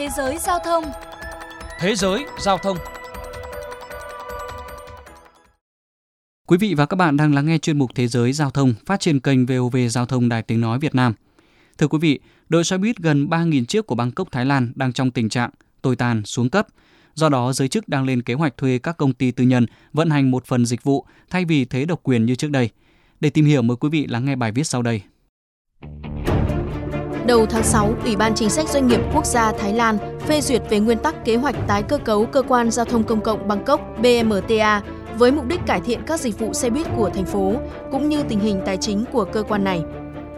Thế giới giao thông Thế giới giao thông Quý vị và các bạn đang lắng nghe chuyên mục Thế giới giao thông phát trên kênh VOV Giao thông Đài Tiếng Nói Việt Nam. Thưa quý vị, đội xe buýt gần 3.000 chiếc của Bangkok, Thái Lan đang trong tình trạng tồi tàn, xuống cấp. Do đó, giới chức đang lên kế hoạch thuê các công ty tư nhân vận hành một phần dịch vụ thay vì thế độc quyền như trước đây. Để tìm hiểu, mời quý vị lắng nghe bài viết sau đây. Đầu tháng 6, Ủy ban Chính sách Doanh nghiệp Quốc gia Thái Lan phê duyệt về nguyên tắc kế hoạch tái cơ cấu cơ quan giao thông công cộng Bangkok BMTA với mục đích cải thiện các dịch vụ xe buýt của thành phố cũng như tình hình tài chính của cơ quan này.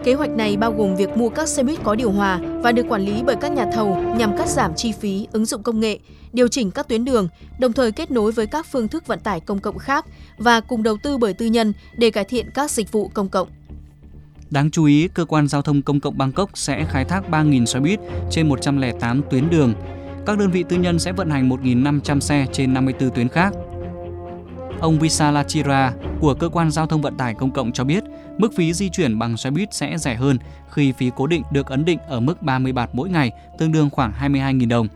Kế hoạch này bao gồm việc mua các xe buýt có điều hòa và được quản lý bởi các nhà thầu nhằm cắt giảm chi phí, ứng dụng công nghệ, điều chỉnh các tuyến đường, đồng thời kết nối với các phương thức vận tải công cộng khác và cùng đầu tư bởi tư nhân để cải thiện các dịch vụ công cộng. Đáng chú ý, cơ quan giao thông công cộng Bangkok sẽ khai thác 3.000 xe buýt trên 108 tuyến đường. Các đơn vị tư nhân sẽ vận hành 1.500 xe trên 54 tuyến khác. Ông Visalachira của cơ quan giao thông vận tải công cộng cho biết, mức phí di chuyển bằng xe buýt sẽ rẻ hơn khi phí cố định được ấn định ở mức 30 bạt mỗi ngày, tương đương khoảng 22.000 đồng.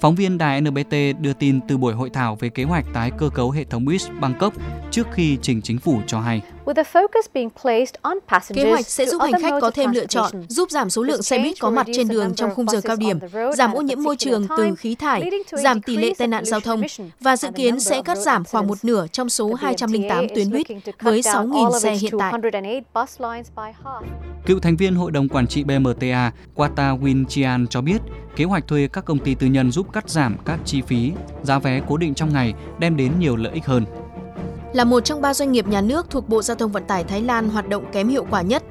Phóng viên đài NBT đưa tin từ buổi hội thảo về kế hoạch tái cơ cấu hệ thống buýt Bangkok trước khi trình chính phủ cho hay. Kế hoạch sẽ giúp hành khách có thêm lựa chọn, giúp giảm số lượng xe buýt có mặt trên đường trong khung giờ cao điểm, giảm ô nhiễm môi trường từ khí thải, giảm tỷ lệ tai nạn giao thông và dự kiến sẽ cắt giảm khoảng một nửa trong số 208 tuyến buýt với 6.000 xe hiện tại. Cựu thành viên Hội đồng Quản trị BMTA Quata Win Chian cho biết, kế hoạch thuê các công ty tư nhân giúp cắt giảm các chi phí, giá vé cố định trong ngày đem đến nhiều lợi ích hơn. Là một trong ba doanh nghiệp nhà nước thuộc Bộ Giao thông Vận tải Thái Lan hoạt động kém hiệu quả nhất,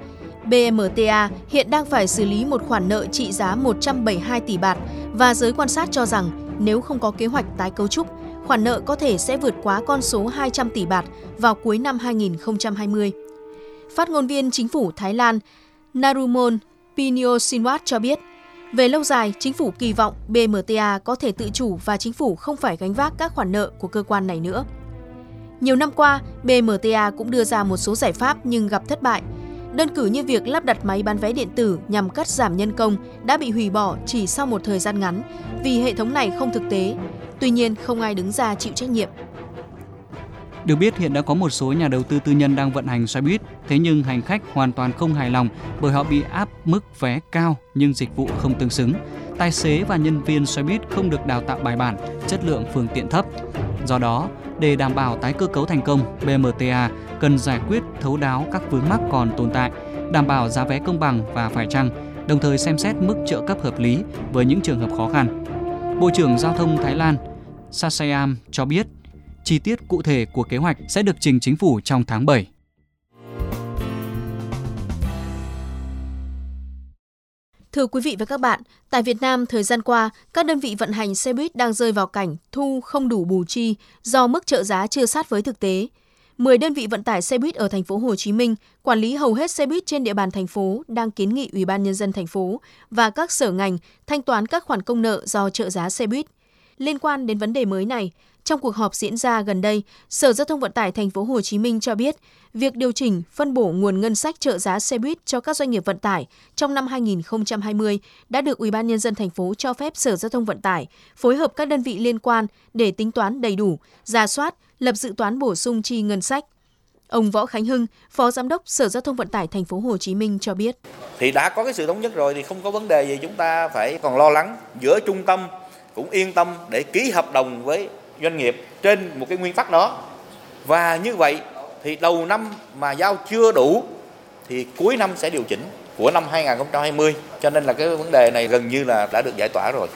BMTA hiện đang phải xử lý một khoản nợ trị giá 172 tỷ bạt và giới quan sát cho rằng nếu không có kế hoạch tái cấu trúc, khoản nợ có thể sẽ vượt quá con số 200 tỷ bạt vào cuối năm 2020. Phát ngôn viên chính phủ Thái Lan Narumon Pinyosinwat cho biết, về lâu dài, chính phủ kỳ vọng BMTA có thể tự chủ và chính phủ không phải gánh vác các khoản nợ của cơ quan này nữa. Nhiều năm qua, BMTA cũng đưa ra một số giải pháp nhưng gặp thất bại. Đơn cử như việc lắp đặt máy bán vé điện tử nhằm cắt giảm nhân công đã bị hủy bỏ chỉ sau một thời gian ngắn vì hệ thống này không thực tế. Tuy nhiên, không ai đứng ra chịu trách nhiệm. Được biết hiện đã có một số nhà đầu tư tư nhân đang vận hành xe buýt, thế nhưng hành khách hoàn toàn không hài lòng bởi họ bị áp mức vé cao nhưng dịch vụ không tương xứng. Tài xế và nhân viên xe buýt không được đào tạo bài bản, chất lượng phương tiện thấp. Do đó, để đảm bảo tái cơ cấu thành công, BMTA cần giải quyết thấu đáo các vướng mắc còn tồn tại, đảm bảo giá vé công bằng và phải chăng, đồng thời xem xét mức trợ cấp hợp lý với những trường hợp khó khăn. Bộ trưởng Giao thông Thái Lan Sasayam cho biết chi tiết cụ thể của kế hoạch sẽ được trình chính phủ trong tháng 7. Thưa quý vị và các bạn, tại Việt Nam thời gian qua, các đơn vị vận hành xe buýt đang rơi vào cảnh thu không đủ bù chi do mức trợ giá chưa sát với thực tế. 10 đơn vị vận tải xe buýt ở thành phố Hồ Chí Minh quản lý hầu hết xe buýt trên địa bàn thành phố đang kiến nghị Ủy ban nhân dân thành phố và các sở ngành thanh toán các khoản công nợ do trợ giá xe buýt. Liên quan đến vấn đề mới này, trong cuộc họp diễn ra gần đây, Sở Giao thông Vận tải thành phố Hồ Chí Minh cho biết, việc điều chỉnh phân bổ nguồn ngân sách trợ giá xe buýt cho các doanh nghiệp vận tải trong năm 2020 đã được Ủy ban nhân dân thành phố cho phép Sở Giao thông Vận tải phối hợp các đơn vị liên quan để tính toán đầy đủ, ra soát, lập dự toán bổ sung chi ngân sách. Ông Võ Khánh Hưng, Phó Giám đốc Sở Giao thông Vận tải thành phố Hồ Chí Minh cho biết: Thì đã có cái sự thống nhất rồi thì không có vấn đề gì chúng ta phải còn lo lắng. Giữa trung tâm cũng yên tâm để ký hợp đồng với doanh nghiệp trên một cái nguyên tắc đó và như vậy thì đầu năm mà giao chưa đủ thì cuối năm sẽ điều chỉnh của năm 2020 cho nên là cái vấn đề này gần như là đã được giải tỏa rồi.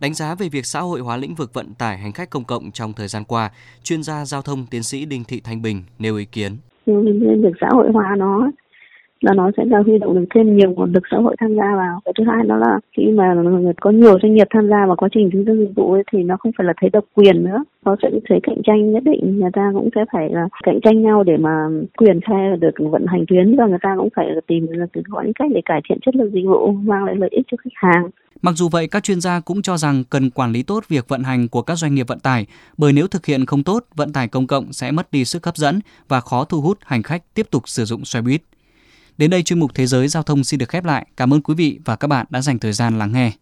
Đánh giá về việc xã hội hóa lĩnh vực vận tải hành khách công cộng trong thời gian qua, chuyên gia giao thông tiến sĩ Đinh Thị Thanh Bình nêu ý kiến. Việc xã hội hóa nó là nó sẽ là huy động được thêm nhiều nguồn lực xã hội tham gia vào. Cái thứ hai đó là khi mà có nhiều doanh nghiệp tham gia vào quá trình kinh doanh dịch vụ ấy, thì nó không phải là thấy độc quyền nữa. Nó sẽ thấy cạnh tranh nhất định. Người ta cũng sẽ phải là cạnh tranh nhau để mà quyền khai được vận hành tuyến và người ta cũng phải tìm là có những cách để cải thiện chất lượng dịch vụ mang lại lợi ích cho khách hàng. Mặc dù vậy, các chuyên gia cũng cho rằng cần quản lý tốt việc vận hành của các doanh nghiệp vận tải, bởi nếu thực hiện không tốt, vận tải công cộng sẽ mất đi sức hấp dẫn và khó thu hút hành khách tiếp tục sử dụng xe buýt. Đến đây chuyên mục Thế giới Giao thông xin được khép lại. Cảm ơn quý vị và các bạn đã dành thời gian lắng nghe.